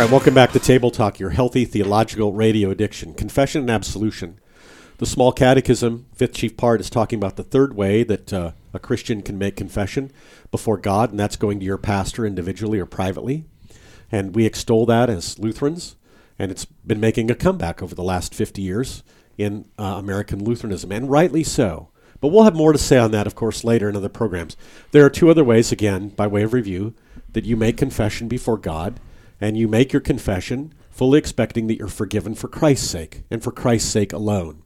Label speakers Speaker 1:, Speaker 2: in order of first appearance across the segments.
Speaker 1: All right, welcome back to Table Talk, your healthy theological radio addiction. Confession and absolution. The Small Catechism, fifth chief part, is talking about the third way that uh, a Christian can make confession before God, and that's going to your pastor individually or privately. And we extol that as Lutherans, and it's been making a comeback over the last 50 years in uh, American Lutheranism, and rightly so. But we'll have more to say on that, of course, later in other programs. There are two other ways, again, by way of review, that you make confession before God, and you make your confession fully expecting that you're forgiven for Christ's sake, and for Christ's sake alone.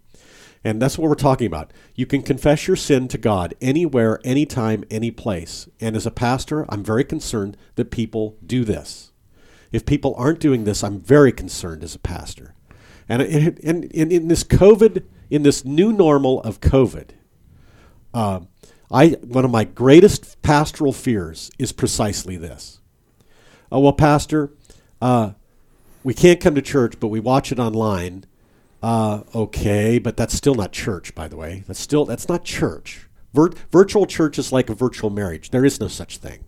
Speaker 1: And that's what we're talking about. You can confess your sin to God anywhere, anytime, any place. And as a pastor, I'm very concerned that people do this. If people aren't doing this, I'm very concerned as a pastor. And in, this COVID, in this new normal of COVID, uh, I, one of my greatest pastoral fears is precisely this. Oh, well, Pastor, uh, we can't come to church, but we watch it online uh, okay, but that's still not church, by the way. That's still that's not church. Vir- virtual church is like a virtual marriage. There is no such thing.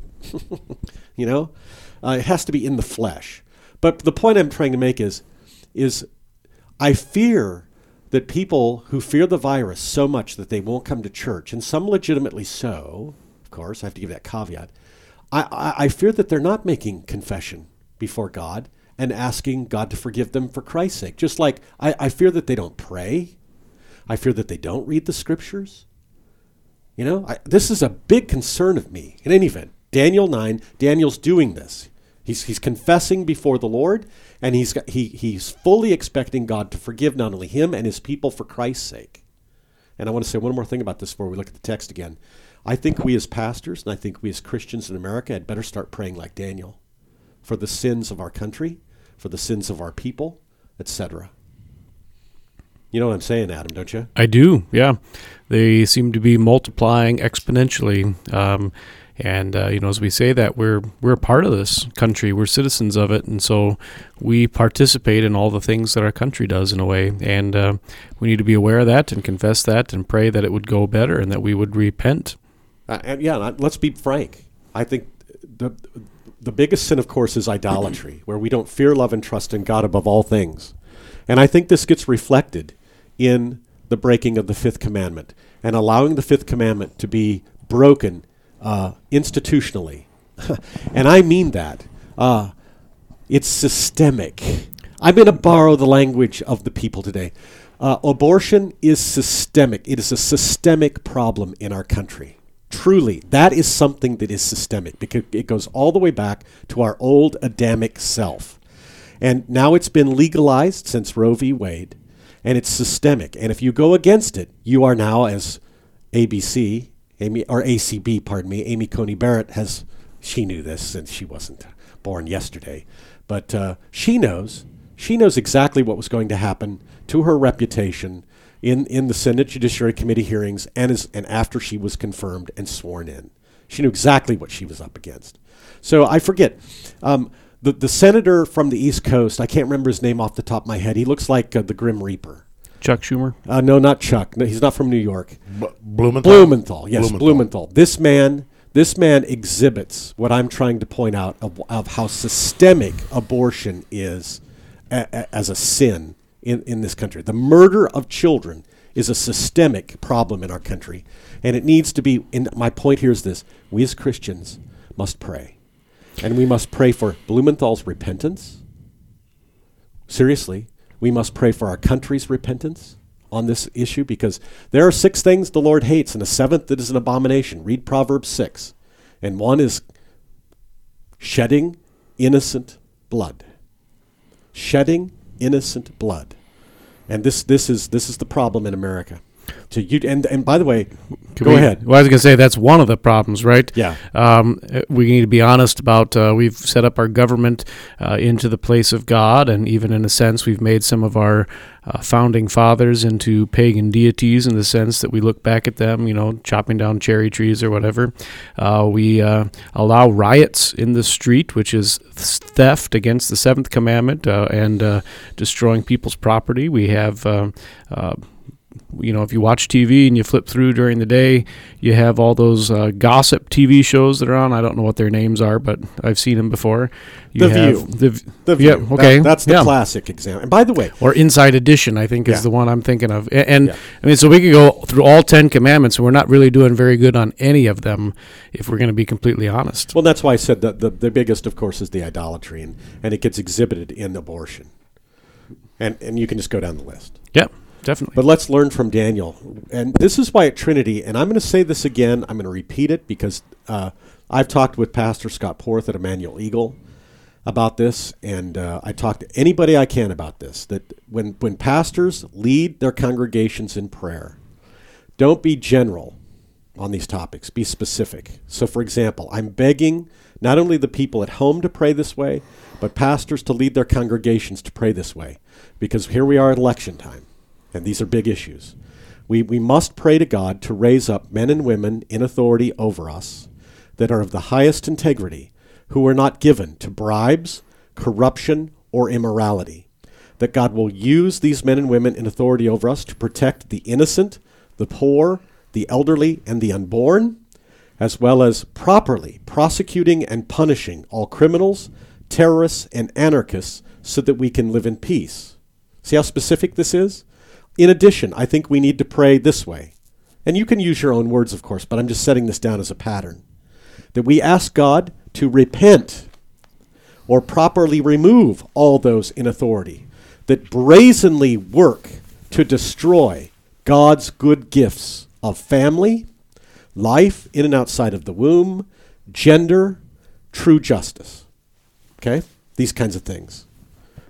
Speaker 1: you know, uh, it has to be in the flesh. But the point I'm trying to make is, is I fear that people who fear the virus so much that they won't come to church, and some legitimately so, of course, I have to give that caveat. I, I, I fear that they're not making confession before God and asking God to forgive them for Christ's sake. Just like I, I fear that they don't pray, I fear that they don't read the scriptures. You know, I, this is a big concern of me. In any event, Daniel 9, Daniel's doing this. He's, he's confessing before the Lord, and he's, got, he, he's fully expecting God to forgive not only him and his people for Christ's sake. And I want to say one more thing about this before we look at the text again. I think we as pastors, and I think we as Christians in America, had better start praying like Daniel for the sins of our country for the sins of our people, etc. You know what I'm saying, Adam, don't you?
Speaker 2: I do, yeah. They seem to be multiplying exponentially. Um, and uh, you know, as we say that, we're we're a part of this country. We're citizens of it, and so we participate in all the things that our country does in a way. And uh, we need to be aware of that and confess that and pray that it would go better and that we would repent.
Speaker 1: Uh, and yeah, let's be frank. I think the the biggest sin, of course, is idolatry, where we don't fear, love, and trust in God above all things. And I think this gets reflected in the breaking of the fifth commandment and allowing the fifth commandment to be broken uh, institutionally. and I mean that. Uh, it's systemic. I'm going to borrow the language of the people today. Uh, abortion is systemic. It is a systemic problem in our country. Truly, that is something that is systemic because it goes all the way back to our old Adamic self. And now it's been legalized since Roe v. Wade, and it's systemic. And if you go against it, you are now, as ABC, Amy, or ACB, pardon me, Amy Coney Barrett has, she knew this since she wasn't born yesterday, but uh, she knows, she knows exactly what was going to happen to her reputation in, in the Senate Judiciary Committee hearings and, as, and after she was confirmed and sworn in. She knew exactly what she was up against. So I forget. Um, the, the senator from the East Coast, I can't remember his name off the top of my head. He looks like uh, the Grim Reaper.
Speaker 2: Chuck Schumer?
Speaker 1: Uh, no, not Chuck. No, he's not from New York.
Speaker 3: B- Blumenthal.
Speaker 1: Blumenthal. Yes, Blumenthal. Blumenthal. This man, this man exhibits what I'm trying to point out of, of how systemic abortion is a, a, as a sin in, in this country. The murder of children is a systemic problem in our country. And it needs to be, and my point here is this we as Christians must pray. And we must pray for Blumenthal's repentance. Seriously, we must pray for our country's repentance on this issue because there are six things the Lord hates, and a seventh that is an abomination. Read Proverbs 6. And one is shedding innocent blood. Shedding innocent blood. And this this is this is the problem in America. So you and and by the way, Can go
Speaker 2: we,
Speaker 1: ahead.
Speaker 2: Well, I was going to say that's one of the problems, right?
Speaker 1: Yeah.
Speaker 2: Um, we need to be honest about. Uh, we've set up our government uh, into the place of God, and even in a sense, we've made some of our uh, founding fathers into pagan deities in the sense that we look back at them, you know, chopping down cherry trees or whatever. Uh, we uh, allow riots in the street, which is theft against the seventh commandment uh, and destroying people's property. We have you know, if you watch TV and you flip through during the day, you have all those uh, gossip TV shows that are on. I don't know what their names are, but I've seen them before. You
Speaker 1: The
Speaker 2: have
Speaker 1: View.
Speaker 2: The,
Speaker 1: The
Speaker 2: yeah,
Speaker 1: View.
Speaker 2: okay.
Speaker 1: That- that's the
Speaker 2: yeah.
Speaker 1: classic example. And by the way,
Speaker 2: Or Inside Edition, I think, is
Speaker 1: Yeah.
Speaker 2: the one I'm thinking of. And,
Speaker 1: Yeah.
Speaker 2: I mean, so we could go through all Ten Commandments, and we're not really doing very good on any of them, if we're going to be completely honest.
Speaker 1: well, that's why I said that the, the biggest, of course, is the idolatry, and, and it gets exhibited in abortion. And, and you can just go down the list.
Speaker 2: Yeah, definitely.
Speaker 1: But let's learn from Daniel. And this is why at Trinity, and I'm going to say this again, I'm going to repeat it because uh, I've talked with Pastor Scott Porth at Emmanuel Eagle about this, and uh, I talk to anybody I can about this. That when, when pastors lead their congregations in prayer, don't be general on these topics, be specific. So, for example, I'm begging not only the people at home to pray this way, but pastors to lead their congregations to pray this way. Because here we are at election time, and these are big issues. We, we must pray to God to raise up men and women in authority over us that are of the highest integrity, who are not given to bribes, corruption, or immorality. That God will use these men and women in authority over us to protect the innocent, the poor, the elderly, and the unborn, as well as properly prosecuting and punishing all criminals, terrorists, and anarchists so that we can live in peace. See how specific this is? In addition, I think we need to pray this way. And you can use your own words, of course, but I'm just setting this down as a pattern. That we ask God to repent or properly remove all those in authority that brazenly work to destroy God's good gifts of family, life in and outside of the womb, gender, true justice. Okay? These kinds of things.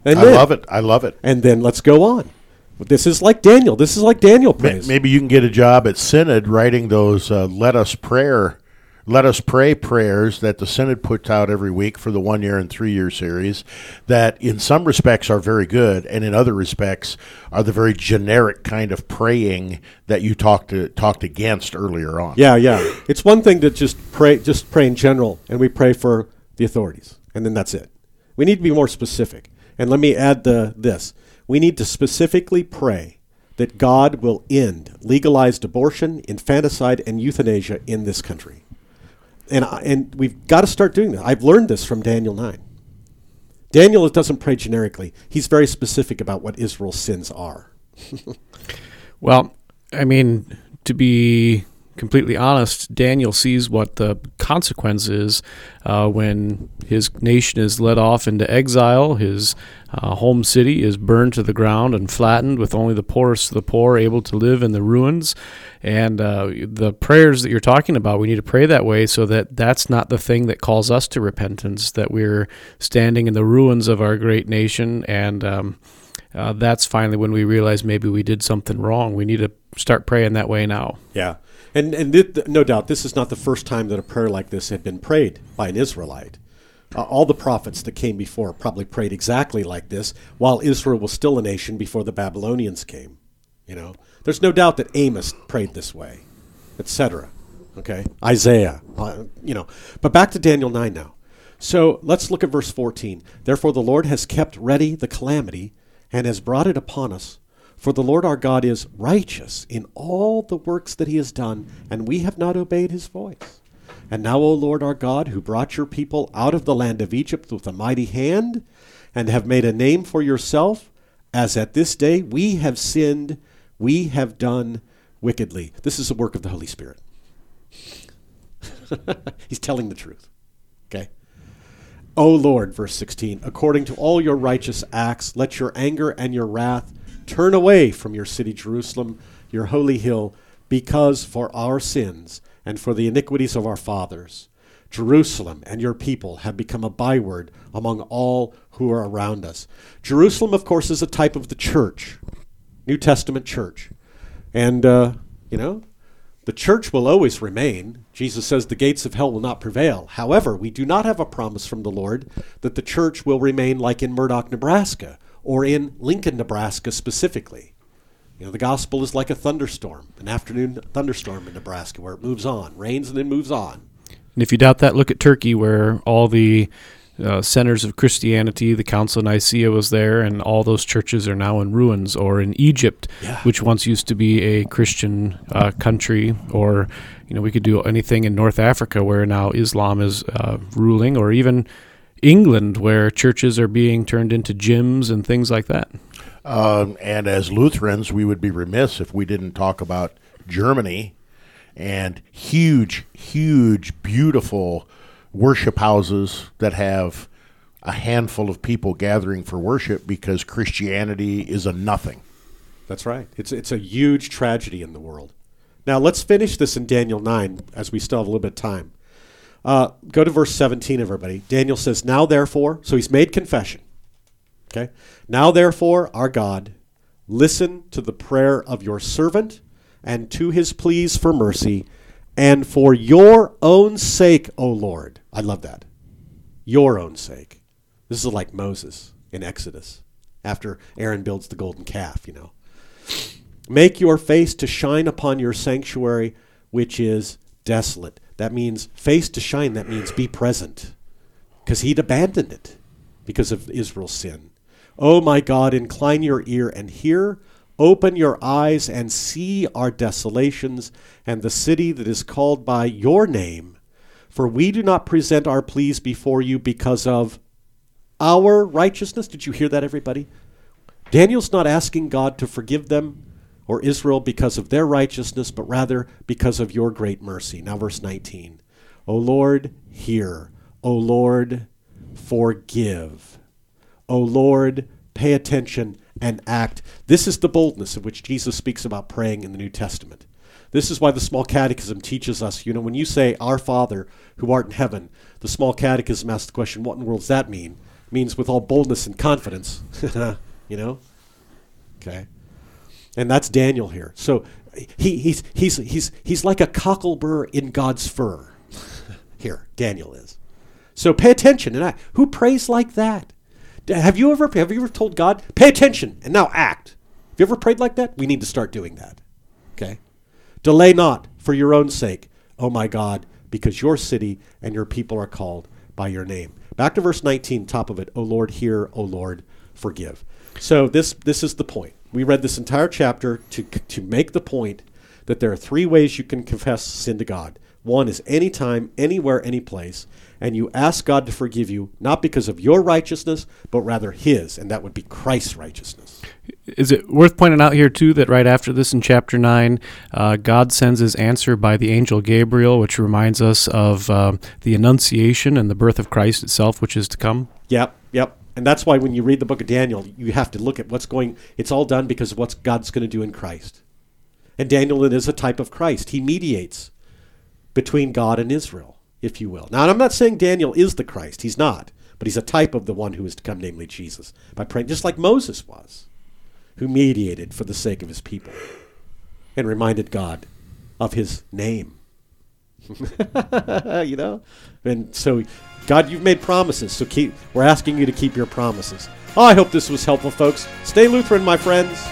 Speaker 1: And
Speaker 3: I
Speaker 1: then-
Speaker 3: love it. I love it.
Speaker 1: And then let's go on. This is like Daniel. This is like Daniel.
Speaker 3: Maybe you can get a job at Synod writing those uh, "Let Us Prayer," "Let Us Pray" prayers that the Synod puts out every week for the one year and three year series. That, in some respects, are very good, and in other respects, are the very generic kind of praying that you talked to, talked against earlier on.
Speaker 1: Yeah, yeah. It's one thing to just pray, just pray in general, and we pray for the authorities, and then that's it. We need to be more specific. And let me add the this: we need to specifically pray that God will end legalized abortion, infanticide, and euthanasia in this country. And and we've got to start doing that. I've learned this from Daniel nine. Daniel doesn't pray generically; he's very specific about what Israel's sins are.
Speaker 2: Well, I mean, to be completely honest, Daniel sees what the consequence is uh, when his nation is led off into exile. His uh, home city is burned to the ground and flattened, with only the poorest of the poor able to live in the ruins. And uh, the prayers that you're talking about, we need to pray that way so that that's not the thing that calls us to repentance, that we're standing in the ruins of our great nation and. Um, uh, that's finally when we realize maybe we did something wrong. We need to start praying that way now.
Speaker 1: Yeah, and and th- no doubt this is not the first time that a prayer like this had been prayed by an Israelite. Uh, all the prophets that came before probably prayed exactly like this, while Israel was still a nation before the Babylonians came. You know, there's no doubt that Amos prayed this way, etc. Okay, Isaiah. Uh, you know, but back to Daniel nine now. So let's look at verse 14. Therefore, the Lord has kept ready the calamity and has brought it upon us. For the Lord our God is righteous in all the works that he has done, and we have not obeyed his voice. And now, O Lord our God, who brought your people out of the land of Egypt with a mighty hand, and have made a name for yourself, as at this day we have sinned, we have done wickedly. This is the work of the Holy Spirit. He's telling the truth. Okay? O Lord, verse 16, according to all your righteous acts, let your anger and your wrath turn away from your city Jerusalem, your holy hill, because for our sins and for the iniquities of our fathers, Jerusalem and your people have become a byword among all who are around us. Jerusalem, of course, is a type of the church, New Testament church. And, uh, you know, the church will always remain. Jesus says the gates of hell will not prevail. However, we do not have a promise from the Lord that the church will remain like in Murdock, Nebraska, or in Lincoln, Nebraska specifically. You know, the gospel is like a thunderstorm, an afternoon thunderstorm in Nebraska, where it moves on, rains and then moves on.
Speaker 2: And if you doubt that, look at Turkey, where all the uh, centers of Christianity. The Council of Nicaea was there, and all those churches are now in ruins. Or in Egypt,
Speaker 1: Yeah.
Speaker 2: which once used to be a Christian uh, country, or you know, we could do anything in North Africa where now Islam is uh, ruling, or even England where churches are being turned into gyms and things like that.
Speaker 3: Um, and as Lutherans, we would be remiss if we didn't talk about Germany and huge, huge, beautiful worship houses that have a handful of people gathering for worship because Christianity is a nothing.
Speaker 1: That's right. It's it's a huge tragedy in the world. Now let's finish this in Daniel nine, as we still have a little bit of time. Uh, go to verse seventeen, everybody. Daniel says, "Now therefore," so he's made confession. Okay. Now therefore, our God, listen to the prayer of your servant and to his pleas for mercy, and for your own sake, O Lord. I love that. Your own sake. This is like Moses in Exodus after Aaron builds the golden calf, you know. Make your face to shine upon your sanctuary, which is desolate. That means face to shine, that means be present. Because he'd abandoned it because of Israel's sin. Oh my God, incline your ear and hear. Open your eyes and see our desolations and the city that is called by your name. For we do not present our pleas before you because of our righteousness. Did you hear that, everybody? Daniel's not asking God to forgive them or Israel because of their righteousness, but rather because of your great mercy. Now, verse 19. O Lord, hear. O Lord, forgive. O Lord, pay attention and act. This is the boldness of which Jesus speaks about praying in the New Testament. This is why the small catechism teaches us, you know, when you say, Our Father who art in heaven, the small catechism asks the question, What in the world does that mean? It means with all boldness and confidence, you know? Okay. And that's Daniel here. So he, he's, he's, he's, he's like a cocklebur in God's fur. here, Daniel is. So pay attention and act. Who prays like that? Have you ever have you ever told God, pay attention and now act? Have you ever prayed like that? We need to start doing that. Okay? Delay not for your own sake, oh my God, because your city and your people are called by your name. Back to verse 19, top of it. O Lord, hear, O Lord, forgive. So this this is the point. We read this entire chapter to to make the point that there are three ways you can confess sin to God. One is anytime, anywhere, any place, and you ask God to forgive you, not because of your righteousness, but rather His, and that would be Christ's righteousness.
Speaker 2: Is it worth pointing out here, too, that right after this in chapter 9, uh, God sends his answer by the angel Gabriel, which reminds us of um, the Annunciation and the birth of Christ itself, which is to come?
Speaker 1: Yep, yep. And that's why when you read the book of Daniel, you have to look at what's going. It's all done because of what God's going to do in Christ. And Daniel is a type of Christ. He mediates between God and Israel, if you will. Now, I'm not saying Daniel is the Christ. He's not. But he's a type of the one who is to come, namely Jesus, by praying, just like Moses was, who mediated for the sake of his people and reminded God of his name. you know? And so, God, you've made promises, so keep we're asking you to keep your promises. Oh, I hope this was helpful, folks. Stay Lutheran, my friends.